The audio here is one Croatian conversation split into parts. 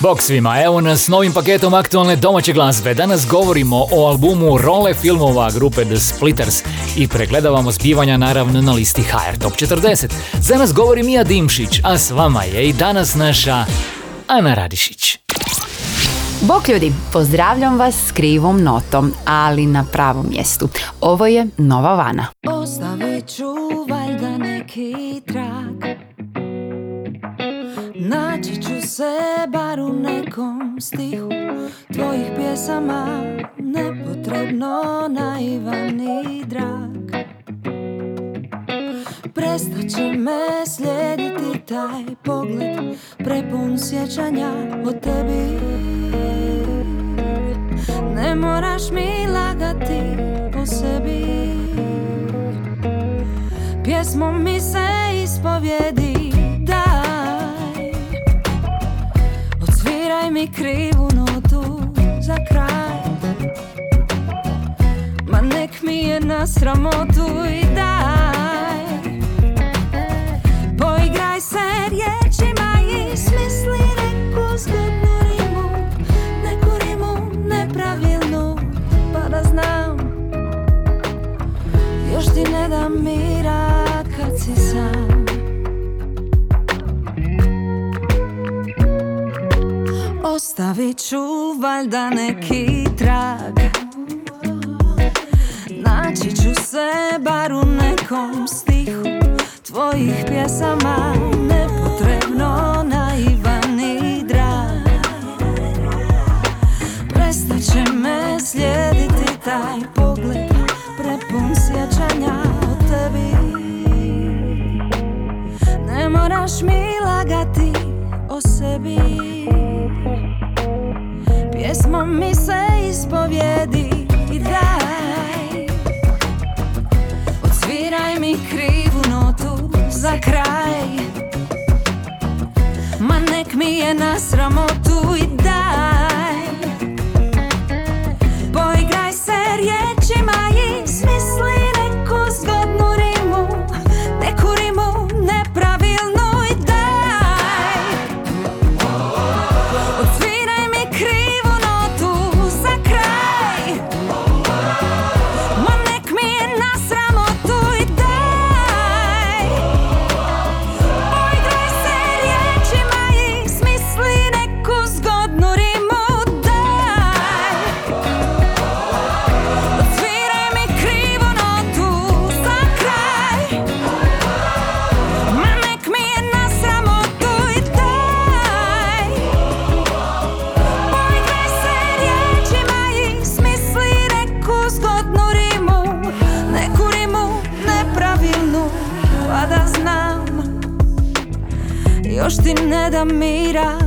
Bog svima, evo nas novim paketom aktualne domaće glazbe. Danas govorimo o albumu role filmova grupe The Splitters i pregledavamo zbivanja naravno na listi HR Top 40. Za nas govori Mija Dimšić, a s vama je i danas naša Ana Radišić. Bok ljudi, pozdravljam vas s krivom notom, ali na pravom mjestu. Ovo je Nova Vana. Ostavit ću valjda neki trag Naći ću se bar u nekom stihu Tvojih pjesama Nepotrebno naivan i drag. Prestat će me slijediti taj pogled Prepun sjećanja o tebi. Ne moraš mi lagati o sebi. Pjesmom mi se ispovjedi Odsviraj mi krivu notu za kraj. Ma nek mi je na sramotu i daj. Poigraj se riječima dam mira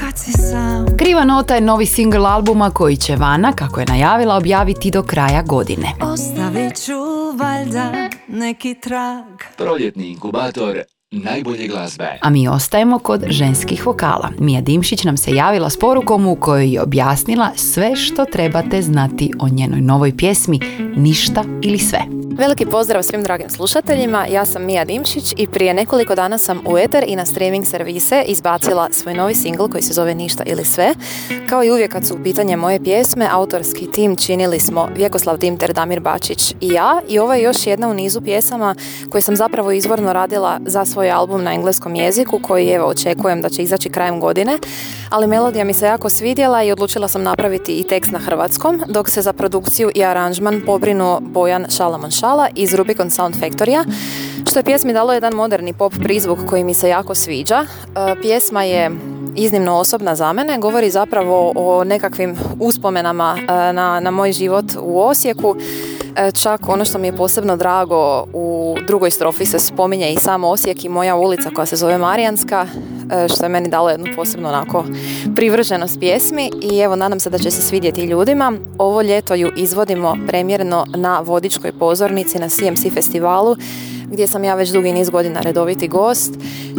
kad si sam Kriva nota je novi singl albuma koji će Vana, kako je najavila, objaviti do kraja godine. Ostavit ću valjda neki trag Proljetni inkubator najbolje glazbe. A mi ostajemo kod ženskih vokala. Mija Dimšić nam se javila s porukom u kojoj je objasnila sve što trebate znati o njenoj novoj pjesmi Ništa ili sve. Veliki pozdrav svim dragim slušateljima, ja sam Mija Dimšić i prije nekoliko dana sam u Eter i na streaming servise izbacila svoj novi singl koji se zove Ništa ili sve. Kao i uvijek kad su u pitanje moje pjesme, autorski tim činili smo Vjekoslav Dimter, Damir Bačić i ja i ovo je još jedna u nizu pjesama koje sam zapravo izvorno radila za svoj album na engleskom jeziku koji evo očekujem da će izaći krajem godine, ali melodija mi se jako svidjela i odlučila sam napraviti i tekst na hrvatskom, dok se za produkciju i aranžman pobrinuo Bojan Šalamon Šala iz Rubicon Sound Factorya, što je pjesmi dalo jedan moderni pop prizvuk koji mi se jako sviđa. E, Pjesma je iznimno osobna za mene, govori zapravo o nekakvim uspomenama e, na, na moj život u Osijeku. E, Čak ono što mi je posebno drago, u drugoj strofi se spominje i sam Osijek i moja ulica koja se zove Marijanska. e, što je meni dalo jednu posebnu onako privrženost pjesmi i evo nadam se da će se svidjeti ljudima. Ovo ljeto ju izvodimo premjerno na Vodičkoj pozornici na CMC festivalu gdje sam ja već dugi niz godina redoviti gost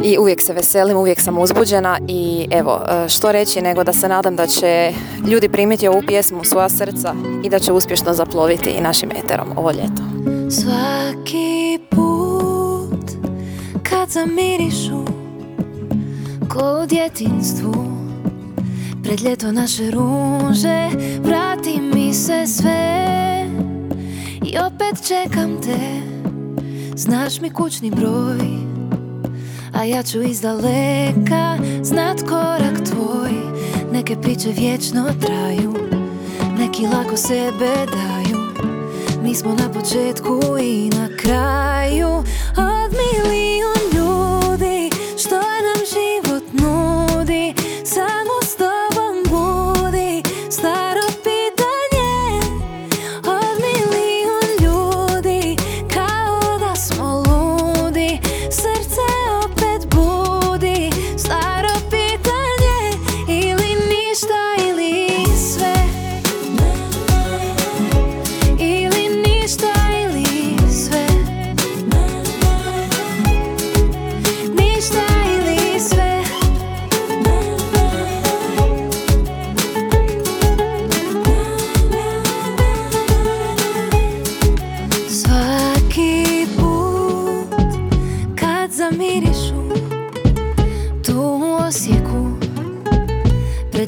i uvijek se veselim, uvijek sam uzbuđena i evo, e, što reći nego da se nadam da će ljudi primiti ovu pjesmu u svoja srca i da će uspješno zaploviti i našim eterom ovo ljeto. Svaki put kad zamirišu ko u djetinstvu Pred ljeto naše ruže vrati mi se sve I opet čekam te Znaš mi kućni broj A ja ću iz daleka znat korak tvoj. Neke priče vječno traju Neki lako sebe daju. Mi smo na početku i na kraju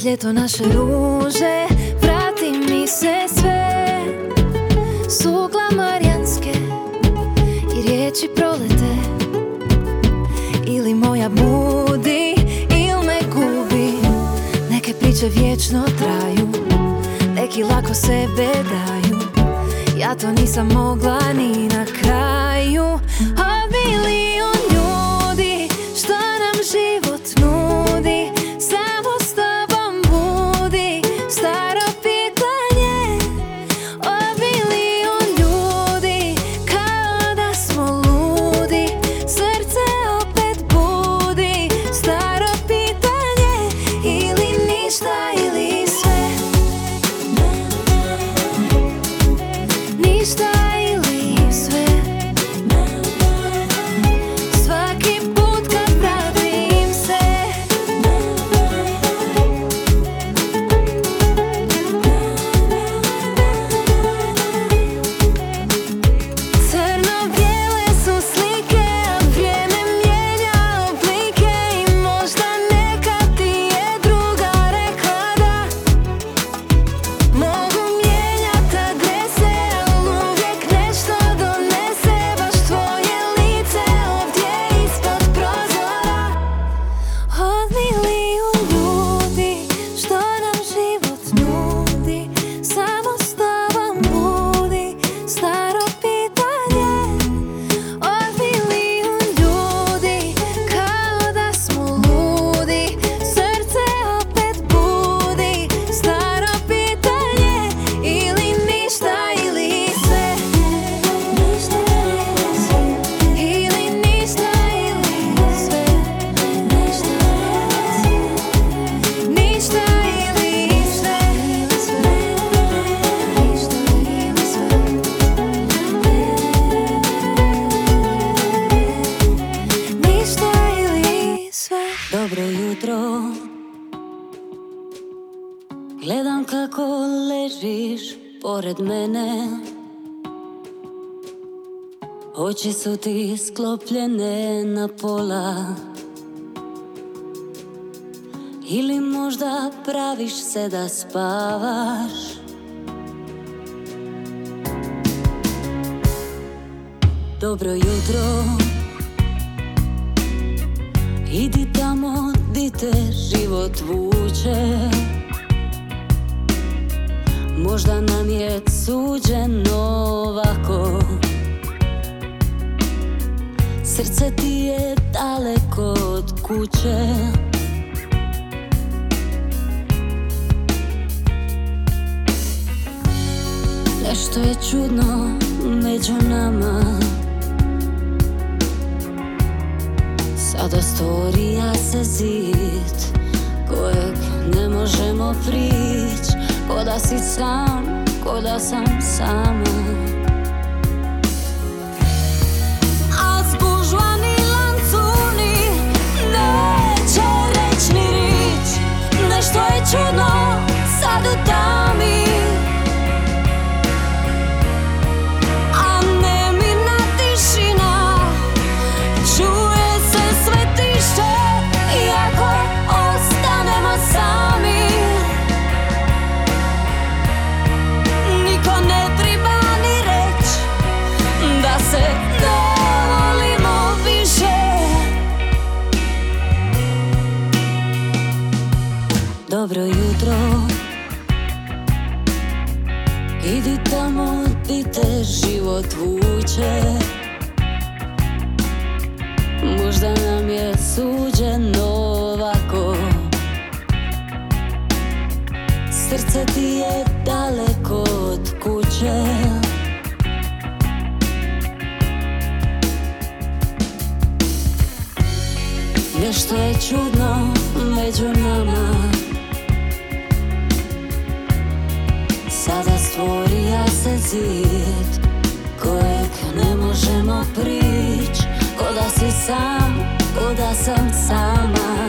ljeto naše ruže vrati mi se sve. Sugla Marijanske i riječi prolete. Ili moja budi ili me gubi. Neke priče vječno traju Neki lako sebe daju. Ja to nisam mogla ni na kraju Oči su ti sklopljene na pola. Ili možda praviš se da spavaš? Dobro jutro. Idi tamo di te život vuče. Možda nam je suđeno ovako Srce ti je daleko od kuće. Nešto je čudno među nama. Sad Sada stvorija se zid Kojeg ne možemo prić. Ko da si sam, ko da sam sama život vuče Možda nam je suđeno ovako Srce ti je daleko od kuće. Nešto je čudno među nama. Sada stvorija se zid možemo prić Ko da si sam, ko da sam sama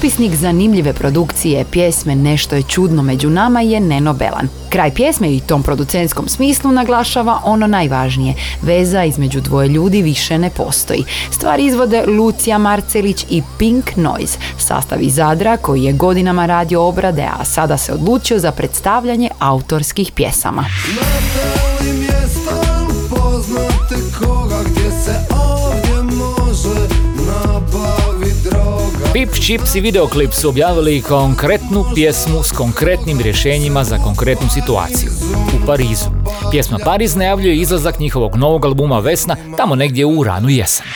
Potpisnik zanimljive produkcije pjesme Nešto je čudno među nama je Neno Belan. Kraj pjesme i tom producentskom smislu naglašava ono najvažnije. Veza između dvoje ljudi više ne postoji. Stvar izvode Lucija Marcelić i Pink Noise, sastav iz Zadra koji je godinama radio obrade, a sada se odlučio za predstavljanje autorskih pjesama. Pip Chips i videoklip su objavili konkretnu pjesmu s konkretnim rješenjima za konkretnu situaciju u Parizu. Pjesma Pariz najavljuje izlazak njihovog novog albuma Vesna tamo negdje u ranu jesen.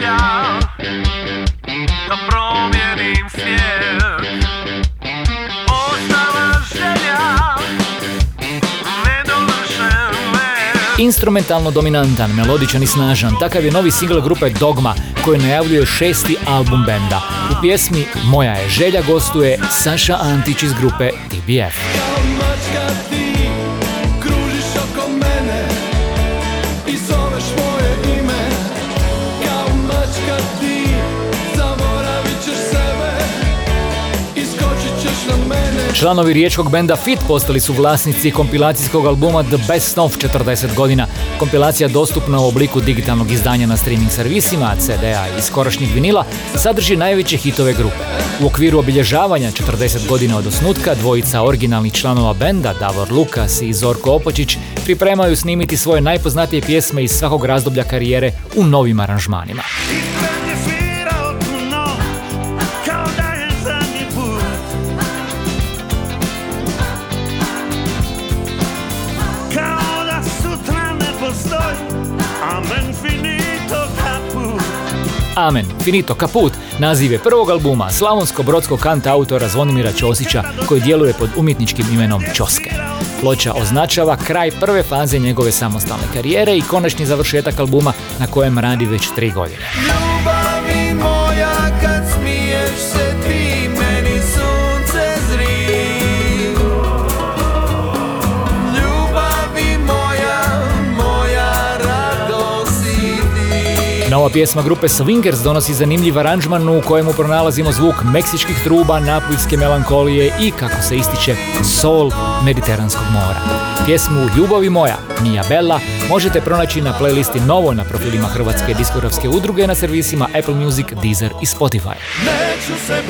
da Instrumentalno dominantan, melodičan i snažan, takav je novi singl grupe Dogma koji najavljuje šesti album benda. U pjesmi Moja je želja gostuje Saša Antić iz grupe TBF. Članovi riječkog benda Fit postali su vlasnici kompilacijskog albuma The Best of 40 godina. Kompilacija dostupna u obliku digitalnog izdanja na streaming servisima, CD-a i skorašnjeg vinila, sadrži najveće hitove grupe. U okviru obilježavanja 40 godina od osnutka, dvojica originalnih članova benda, Davor Lukas i Zorko Opočić, pripremaju snimiti svoje najpoznatije pjesme iz svakog razdoblja karijere u novim aranžmanima. Amen, finito, kaput, naziv je prvog albuma slavonsko-brodskog kanta autora Zvonimira Ćosića koji djeluje pod umjetničkim imenom Ćoske. Ploča označava kraj prve faze njegove samostalne karijere i konačni završetak albuma na kojem radi već tri godine. Nova pjesma grupe Swingers donosi zanimljiv aranžman u kojemu pronalazimo zvuk meksičkih truba, napuljske melankolije i, kako se ističe, sol mediteranskog mora. Pjesmu Ljubavi moja, Mia Bella, možete pronaći na playlisti Novo na profilima Hrvatske diskografske udruge na servisima Apple Music, Deezer i Spotify. Neću se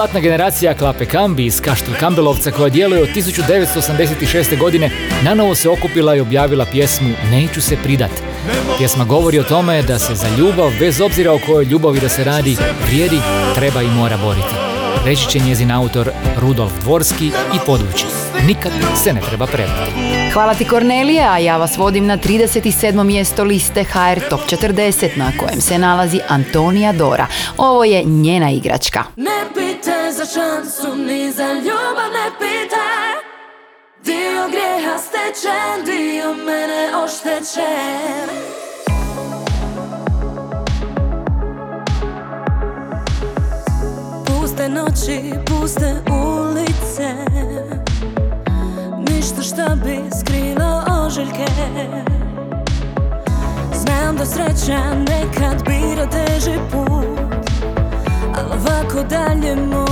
Zlatna generacija Klape Kambi iz Kaštel Kambelovca koja djeluje od 1986. godine nanovo se okupila i objavila pjesmu Neću se pridat. Pjesma govori o tome da se za ljubav, bez obzira o kojoj ljubavi da se radi, vrijedi, treba i mora boriti. Reći će njezin autor Rudolf Dvorski i podvući. Nikad se ne treba predati. Hvala ti Kornelije, a ja vas vodim na 37. mjesto liste HR Top 40 na kojem se nalazi Antonija Dora. Ovo je njena igračka. Ne pitaj za šansu, ni za ljubav ne pitaj Dio grijeha stečen, dio mene oštećen Puste noći, puste ulice. Ništa šta bi skrilo ožiljke. Znam da sreća nekad bira teži put Ali ovako dalje moraš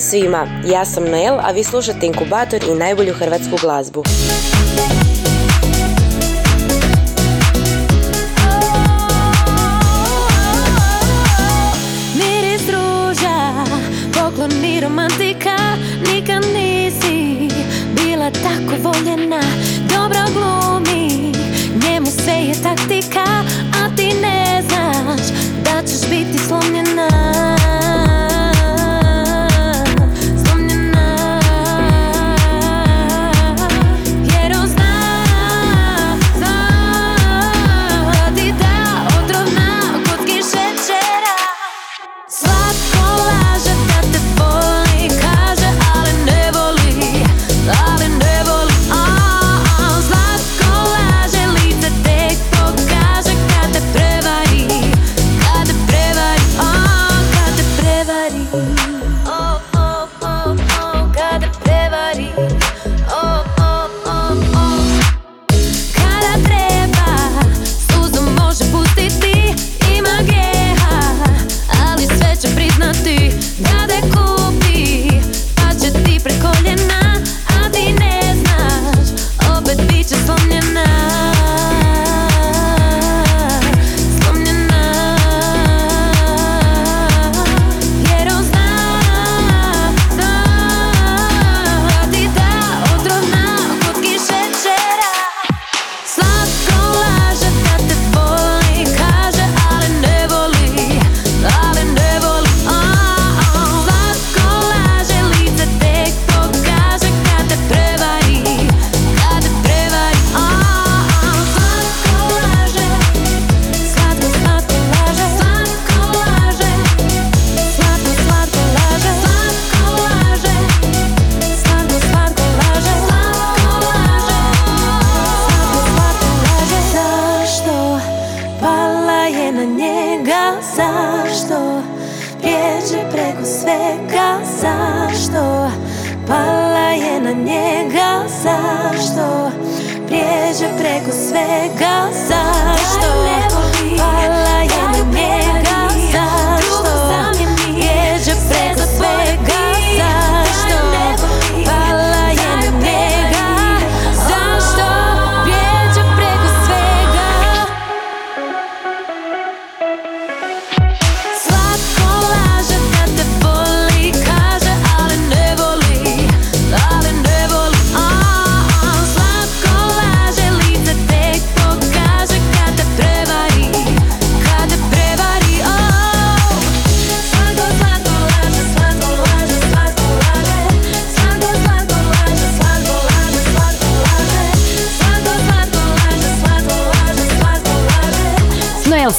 Pozdrav svima, ja sam Mel, a vi slušate Inkubator i najbolju hrvatsku glazbu. Miris ruža, poklon mi romantika Nikad nisi bila tako voljena Dobro glumi, njemu se je taktika A ti ne znaš da ćeš biti slomljena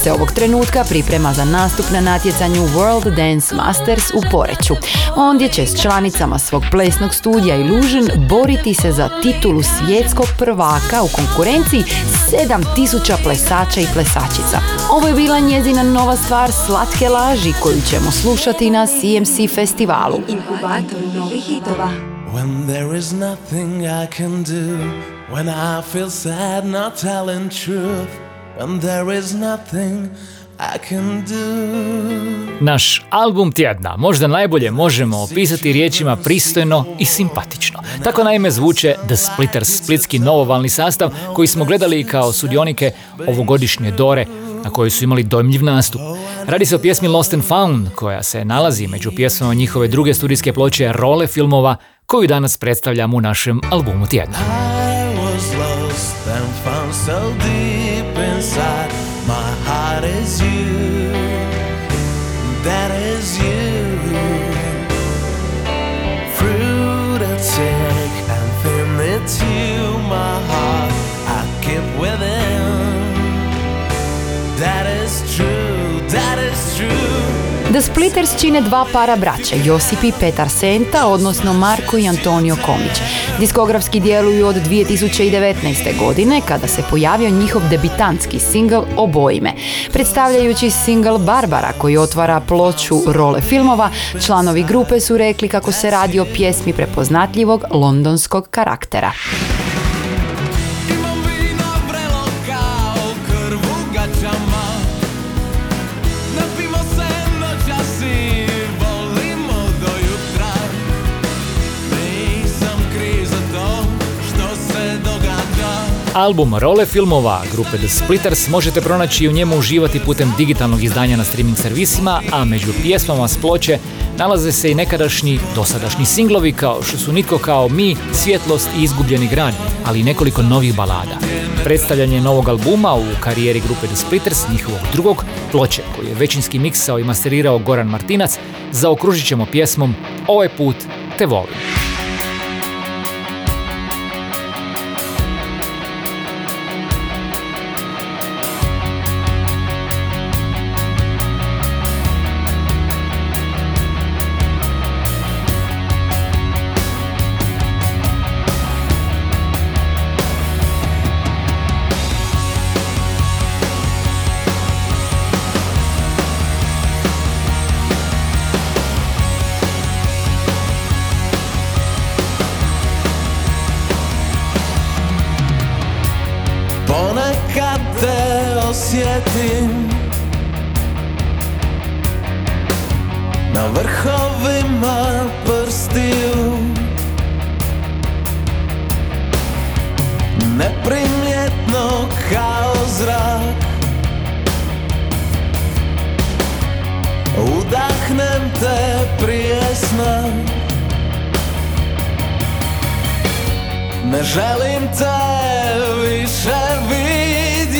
se ovog trenutka priprema za nastup na natjecanju World Dance Masters u Poreću. Ondje će s članicama svog plesnog studija Illusion boriti se za titulu svjetskog prvaka u konkurenciji 7000 plesača i plesačica. Ovo je bila njezina nova stvar Slatke laži koju ćemo slušati na CMC festivalu. Inkubator novih hitova. When there is nothing I can do, when I feel sad not telling truth, when there is nothing I can do. Naš album tjedna možda najbolje možemo opisati riječima pristojno i simpatično. Tako naime zvuče The Splitters, splitski novovalni sastav koji smo gledali kao sudionike ovogodišnje Dore na kojoj su imali dojmljiv nastup. Radi se o pjesmi Lost and Found koja se nalazi među pjesmama njihove druge studijske ploče Role filmova koju danas predstavljamo u našem albumu tjedna. I was lost and found so deep is you, that is you. Fruitic and thin, it's you, my heart. I keep within. That is true. Splitters čine dva para braća, Josip i Petar Senta, odnosno Marko i Antonio Komić. Diskografski djeluju od 2019. godine, kada se pojavio njihov debitantski singl Obojime. Predstavljajući singl Barbara, koji otvara ploču role filmova, članovi grupe su rekli kako se radi o pjesmi prepoznatljivog londonskog karaktera. Album Role filmova grupe The Splitters možete pronaći i u njemu uživati putem digitalnog izdanja na streaming servisima, a među pjesmama s ploče nalaze se i nekadašnji, dosadašnji singlovi kao što su Nitko kao mi, Svjetlost i Izgubljeni grad, ali i nekoliko novih balada. Predstavljanje novog albuma u karijeri grupe The Splitters, njihovog drugog ploče koji je većinski miksao i masterirao Goran Martinac, zaokružit ćemo pjesmom Ovaj put te volim. Ponekad te osjetim. Na vrhovima prstiju. Neprimjetno kao zrak. Udahnem te prije Ne želim te više vidjeti.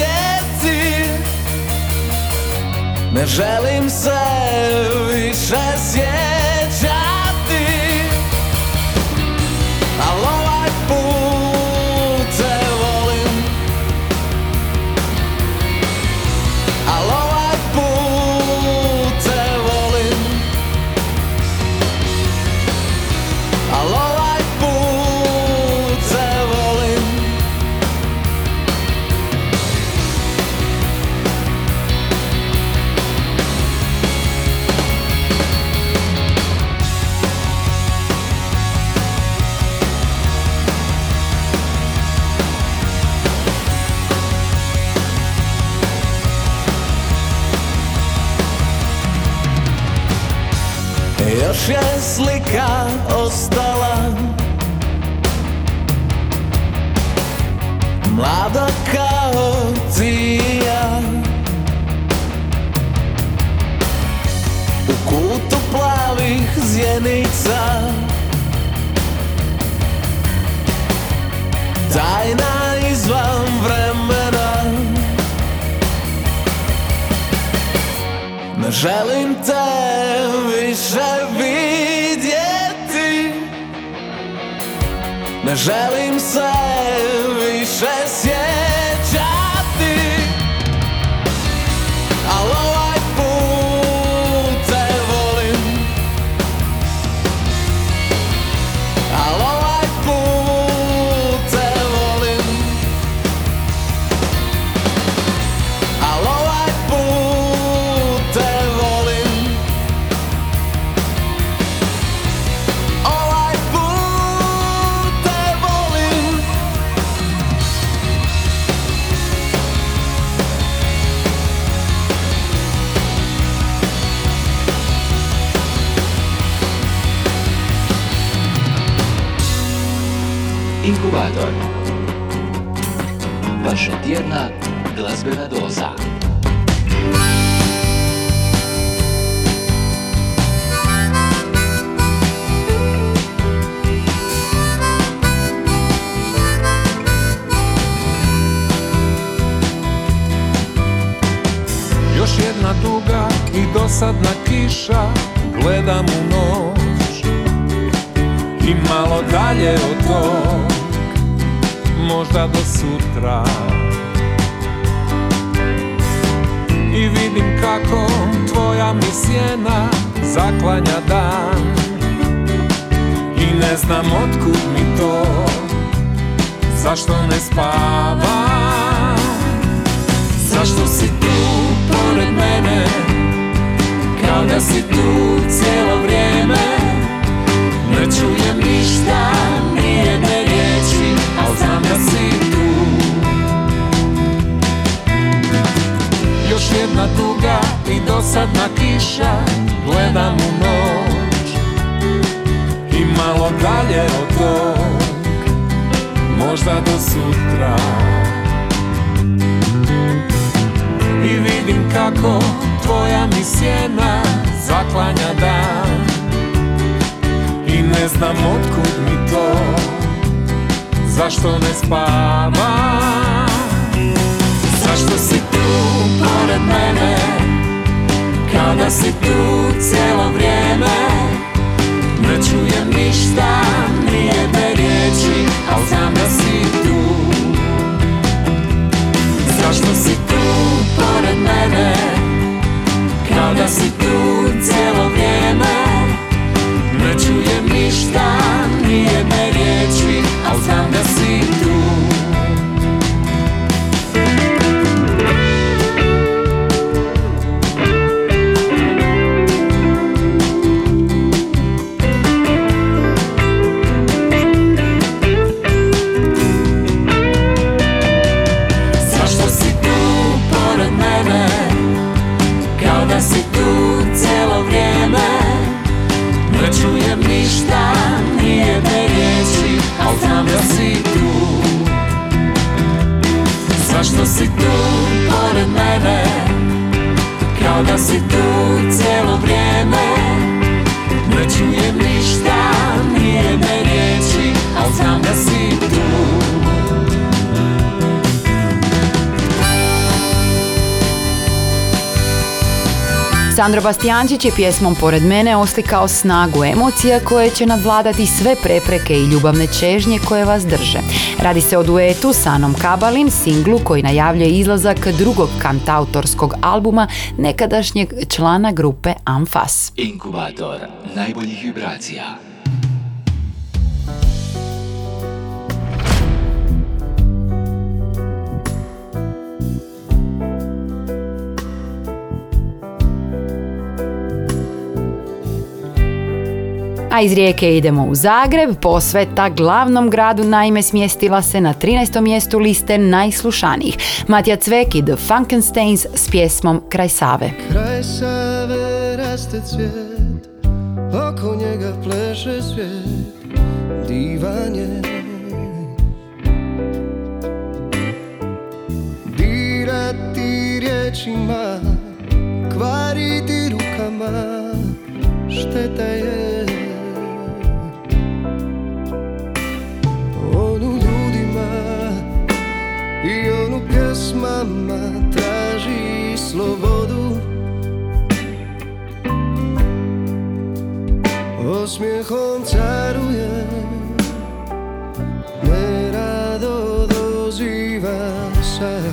Ne želim se više sjećati Je slika ostala. Mlada kao ti ja U kutu plavih zjenica. Tajna izvan vremena. Ne želim te Ne želim se Inkubator. Vaša tjedna glazbena doza. Još jedna duga i dosadna kiša Gledam u noć I malo dalje od tog Možda do sutra. I vidim kako tvoja mi sjena Zaklanja dan. I ne znam otkud mi to Zašto ne spavam Zašto si tu pored mene Kao da si tu cijelo vrijeme? Ne čujem ništa, Al znam da si tu. Još jedna duga i dosadna kiša Gledam u noć. I malo dalje od tog Možda do sutra. I vidim kako tvoja mi sjena zaklanja dan. I ne znam otkud mi to, zašto ne spavam Zašto si tu pored mene, kao da si tu cijelo vrijeme? Ne čujem ništa, nijedne riječi, al znam da si tu. Zašto si tu pored mene? Kao da si tu cijelo vrijeme Ne čujem ništa, nijedne riječi Al znam da si tu Zašto si tu pored mene? Kao da si tu cijelo vrijeme? Ne čujem ništa, nijedne riječi Al znam da si tu Sandro Bastijančić je pjesmom Pored mene oslikao snagu emocija koje će nadvladati sve prepreke i ljubavne čežnje koje vas drže. Radi se o duetu s Anom Kabalin, singlu koji najavljuje izlazak drugog kantautorskog albuma nekadašnjeg člana grupe Amfas. Inkubator najboljih vibracija. A iz Rijeke idemo u Zagreb, posveta glavnom gradu naime smjestila se na 13. mjestu liste najslušanijih. Matija i The Funkensteins s pjesmom Kraj Save. Kraj Save raste cvjet, oko njega pleše svijet, divan je. Dirati riječima, kvariti rukama, šteta je. pjesmama traži slobodu. Osmijehom caruje Nerado doziva se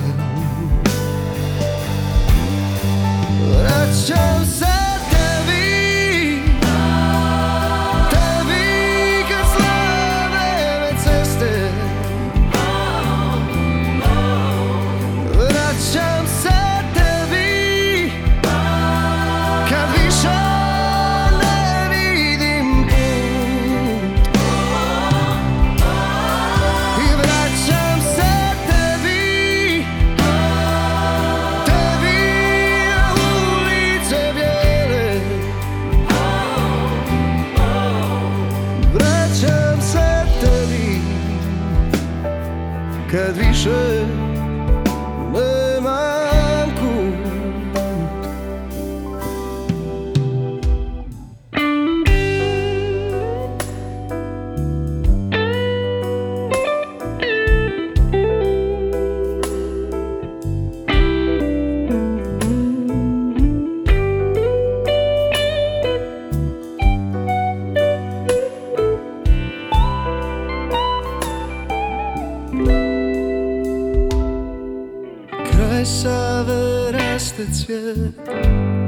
cvijet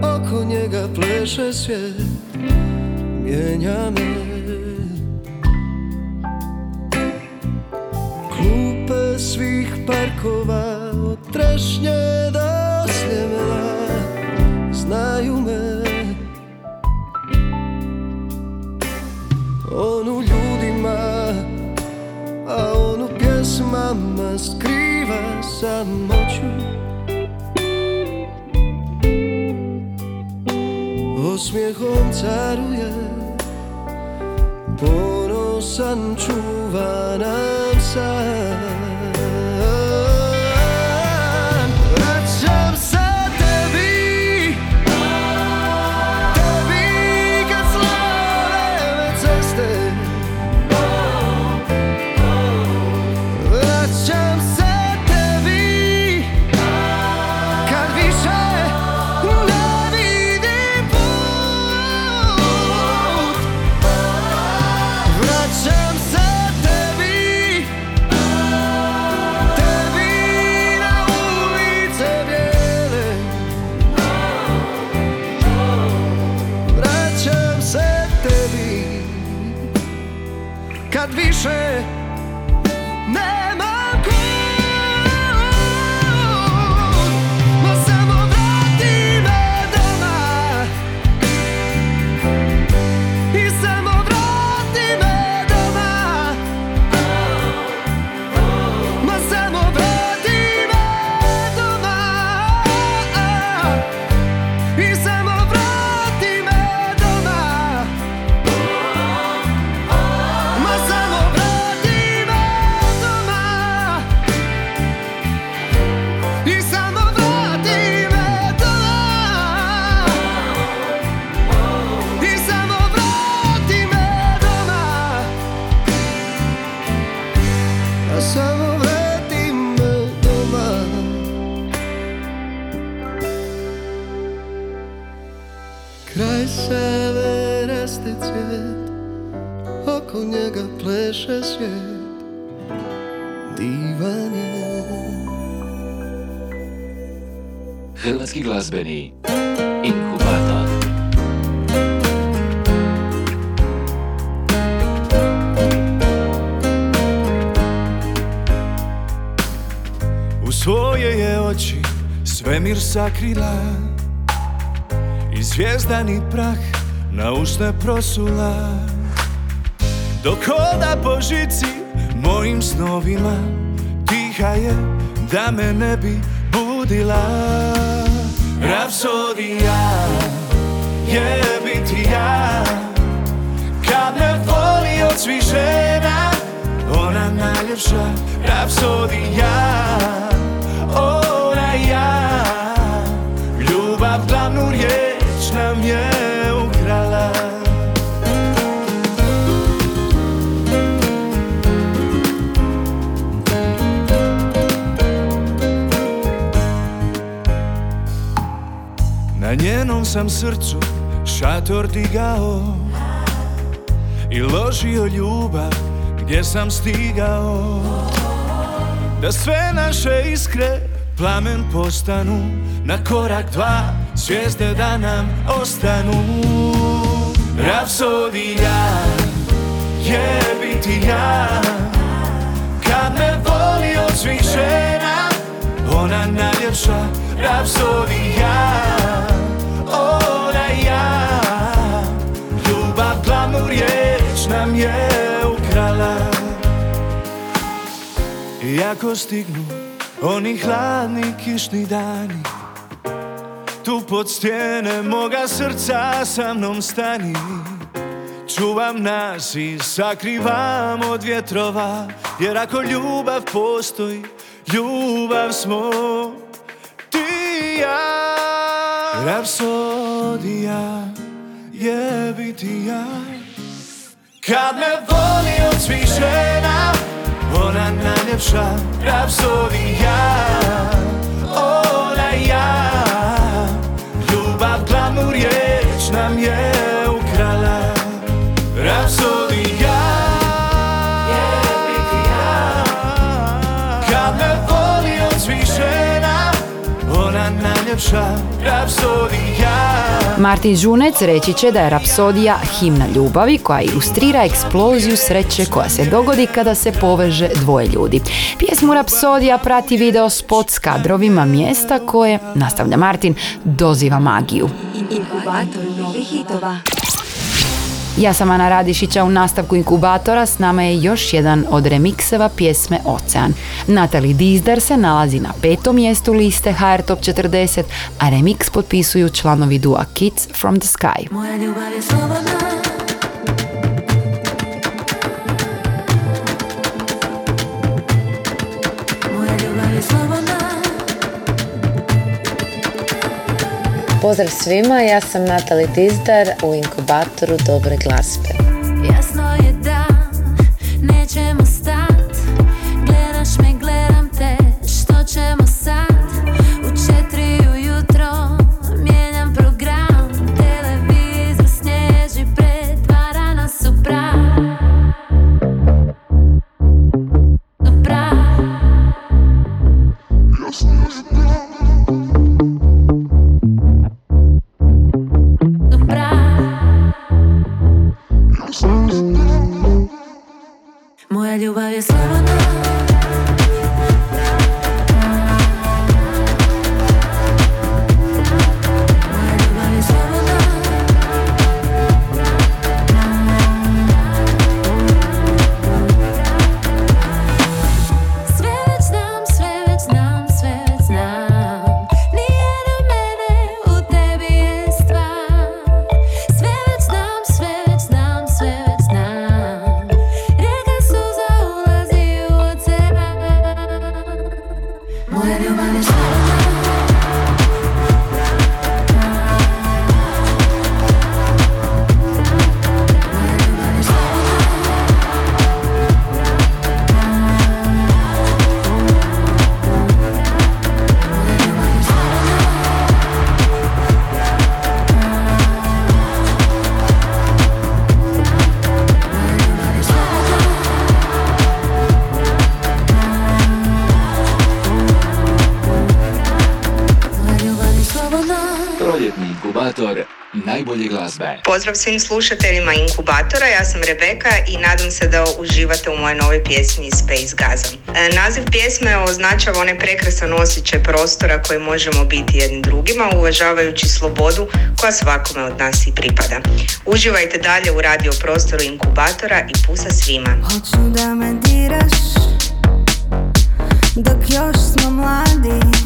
Oko njega pleše svijet Mijenja me Klupe svih parkova Od trešnje do sljemena Znaju me On u ljudima A on u pjesmama Skriva samoću śmiejącaruje Ponosan czuwa nam sam glazbeni inkubator. U svoje je oči svemir sakrila I zvijezdani prah na usne prosula Dok hoda po žici mojim snovima Tiha je da me ne bi budila Rapsodija je biti ja. Kad me voli od svih žena Ona najljepša Rapsodija. Ona ja. Ljubav glavnu riječ nam je Njenom sam srcu šator digao I ložio ljubav gdje sam stigao. Da sve naše iskre plamen postanu Na korak dva zvijezde da nam ostanu. Rapsodija je biti ja. Kad me voli od svih žena Ona najljepša rapsodija Ona ja Ljubav glavnu riječ nam je ukrala. Iako stignu oni hladni kišni dani Tu pod stijene moga srca sa mnom stani. Čuvam nas i sakrivam od vjetrova Jer ako ljubav postoji, ljubav smo ti i ja Rapsodija je biti ja. Kad me voli od svih žena Ona najljepša rapsodija Ona ja Ljubav glavnu riječ nam je najljepša rapsodija Martin Žunec reći će da je Rapsodija himna ljubavi koja ilustrira eksploziju sreće koja se dogodi kada se poveže dvoje ljudi. Pjesmu Rapsodija prati video spot s kadrovima mjesta koje, nastavlja Martin, doziva magiju. Inkubator novih hitova. Ja sam Ana Radišića u nastavku inkubatora, s nama je još jedan od remikseva pjesme Ocean. Natalie Dizdar se nalazi na petom mjestu liste HR Top 40, a remix potpisuju članovi dua Kids from the Sky. Moja ljubav je slobodna Pozdrav svima, ja sam Natali Dizdar u inkubatoru dobre glazbe. Jasno je da nećemo stat Pozdrav svim slušateljima Inkubatora, ja sam Rebeka i nadam se da uživate u mojoj novoj pjesmi Space Gazam. E, naziv pjesme označava onaj prekrasan osjećaj prostora koji možemo biti jedni drugima, uvažavajući slobodu koja svakome od nas i pripada. Uživajte dalje u radio prostoru Inkubatora i pusa svima. Hoću da me diraš Dok još smo mladi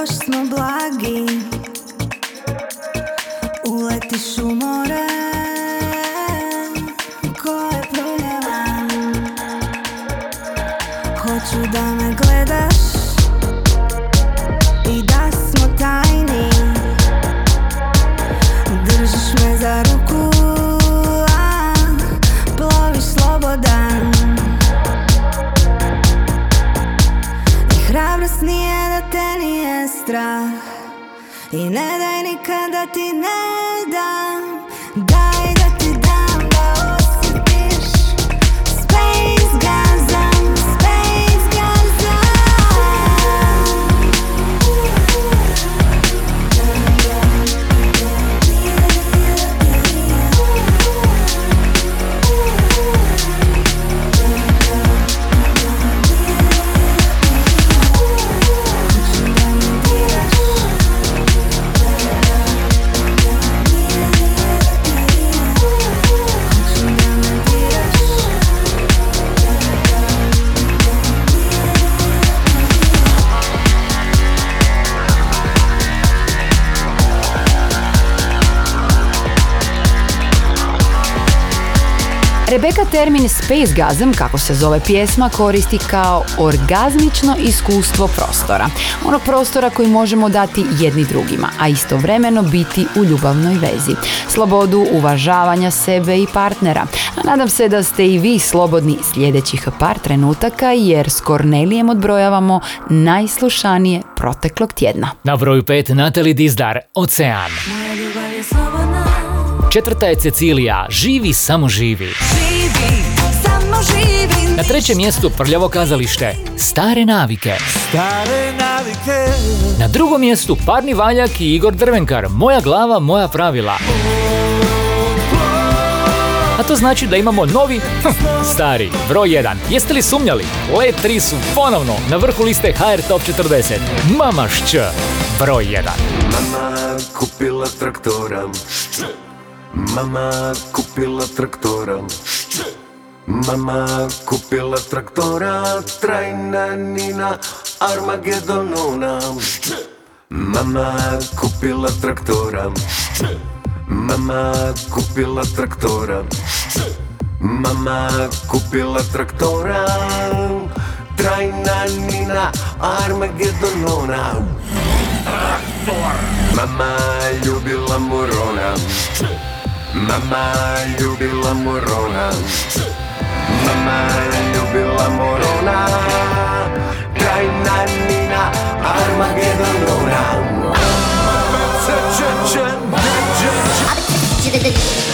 još smo blagi termin space gasm, kako se zove pjesma, koristi kao orgazmično iskustvo prostora. Onog prostora koji možemo dati jedni drugima, a istovremeno biti u ljubavnoj vezi. Slobodu uvažavanja sebe i partnera. A nadam se da ste i vi slobodni sljedećih par trenutaka jer s Kornelijem odbrojavamo najslušanije proteklog tjedna. Na broju 5 Natalie Dizdar, Ocean. Moja ljubav je slobodna Četvrta je Cecilija, Živi samo živi. Živi, samo živi Na trećem mjestu Prljavo kazalište, Stare navike. Stare navike Na drugom mjestu Parni Valjak i Igor Drvenkar, Moja glava, moja pravila. A to znači da imamo novi, hm, stari, broj 1. Jeste li sumnjali? Let 3 su ponovno na vrhu liste HR Top 40. Mamašć, broj 1. Mama kupila traktora Mama kupila traktora. Mama kupila traktora Trajna Nina Armagedonona. Mama kupila traktora. Mama kupila traktora. Mama kupila traktora Trajna Nina Armagedonona Mama любила Мурона, мама любила Мурона, край на Нина Армагеддонона. Мама, це, це, це, це, це, це.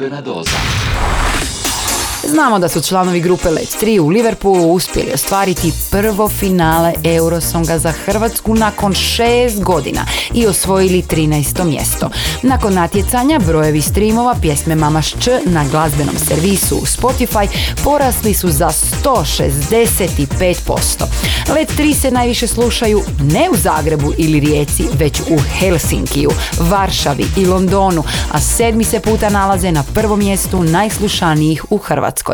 Inkubator, Znamo da su članovi grupe Let's 3 u Liverpoolu uspjeli ostvariti prvo finale Eurosonga za Hrvatsku nakon šest godina i osvojili 13. mjesto. Nakon natjecanja brojevi streamova pjesme Mama Šč na glazbenom servisu u Spotify porasli su za 165%. Let 3 se najviše slušaju ne u Zagrebu ili Rijeci, već u Helsinkiju, Varšavi i Londonu, a sedmi se puta nalaze na prvom mjestu najslušanijih u Hrvatskoj.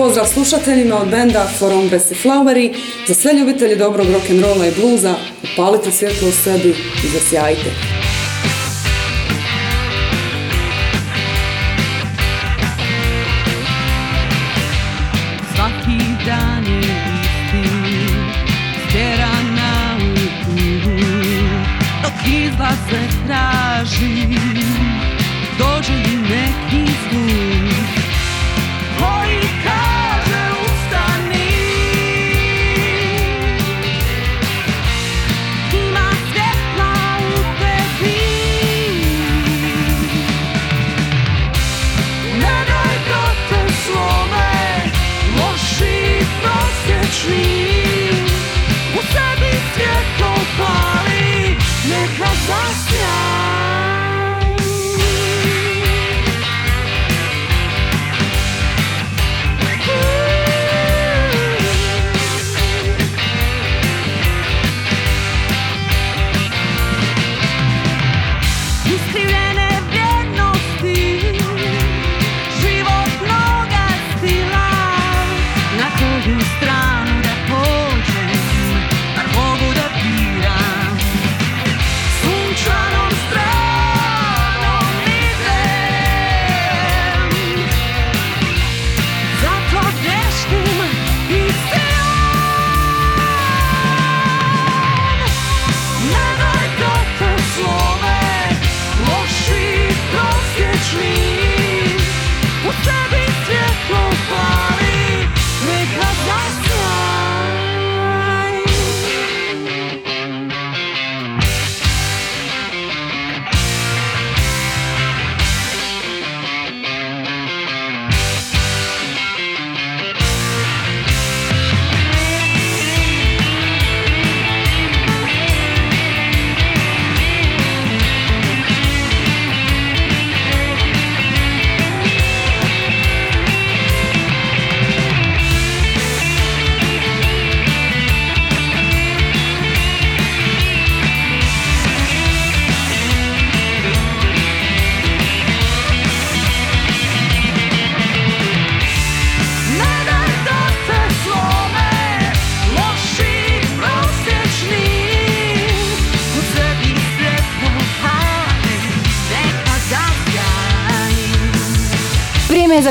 Pozdrav slušateljima od benda For Hombres i Flowery. Za sve ljubitelje dobrog rock'n'rolla i bluza, upalite svjetlo u sebi i zasjajte. Svaki dan je isti Stjera na ulicu Dok izlaze скажи.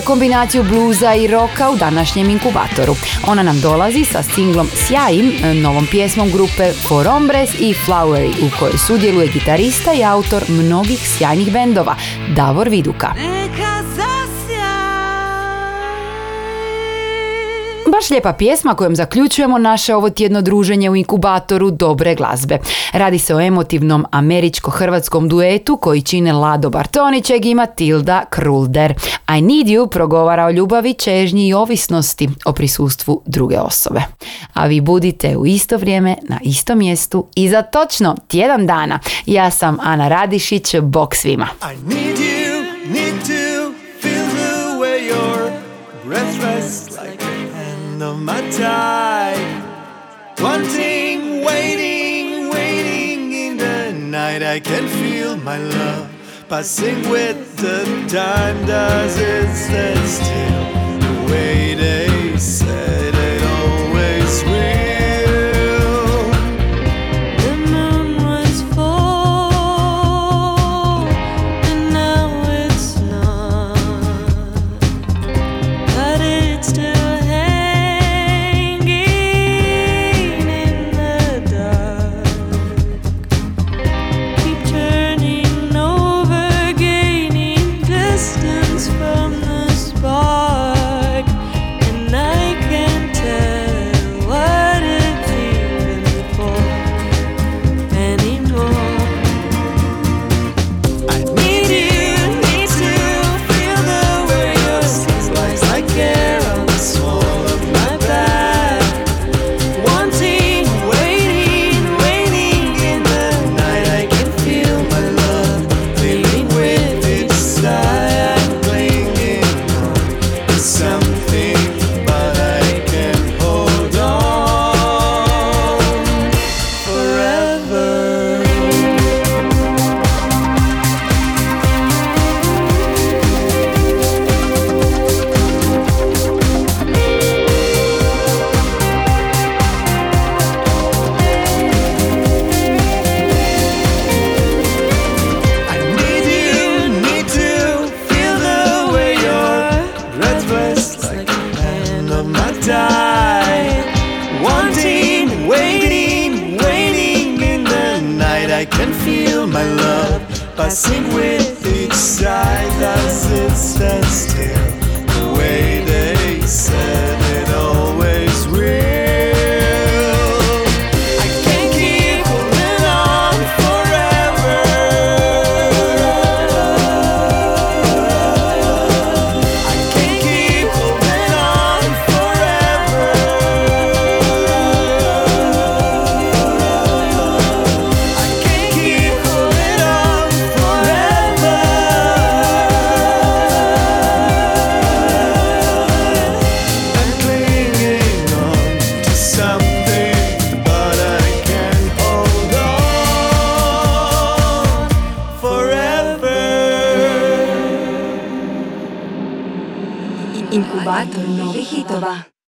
Kombinaciju bluza i roka u današnjem inkubatoru. Ona nam dolazi sa singlom Sjajim, novom pjesmom grupe For Hombres i Flowery, u kojoj sudjeluje gitarista i autor mnogih sjajnih bendova, Davor Viduka. Baš lijepa pjesma kojom zaključujemo naše ovo tjedno druženje u inkubatoru dobre glazbe. Radi se o emotivnom američko-hrvatskom duetu koji čine Lado Bartonićeg i Matilda Krulder. I Need You progovara o ljubavi, čežnji i ovisnosti o prisustvu druge osobe. A vi budite u isto vrijeme na istom mjestu i za točno tjedan dana. Ja sam Ana Radišić, bok svima. I need you, need to feel the way your breath of my tide. Wanting, waiting, waiting in the night. I can feel my love passing with the time. Does it stand still the way they said it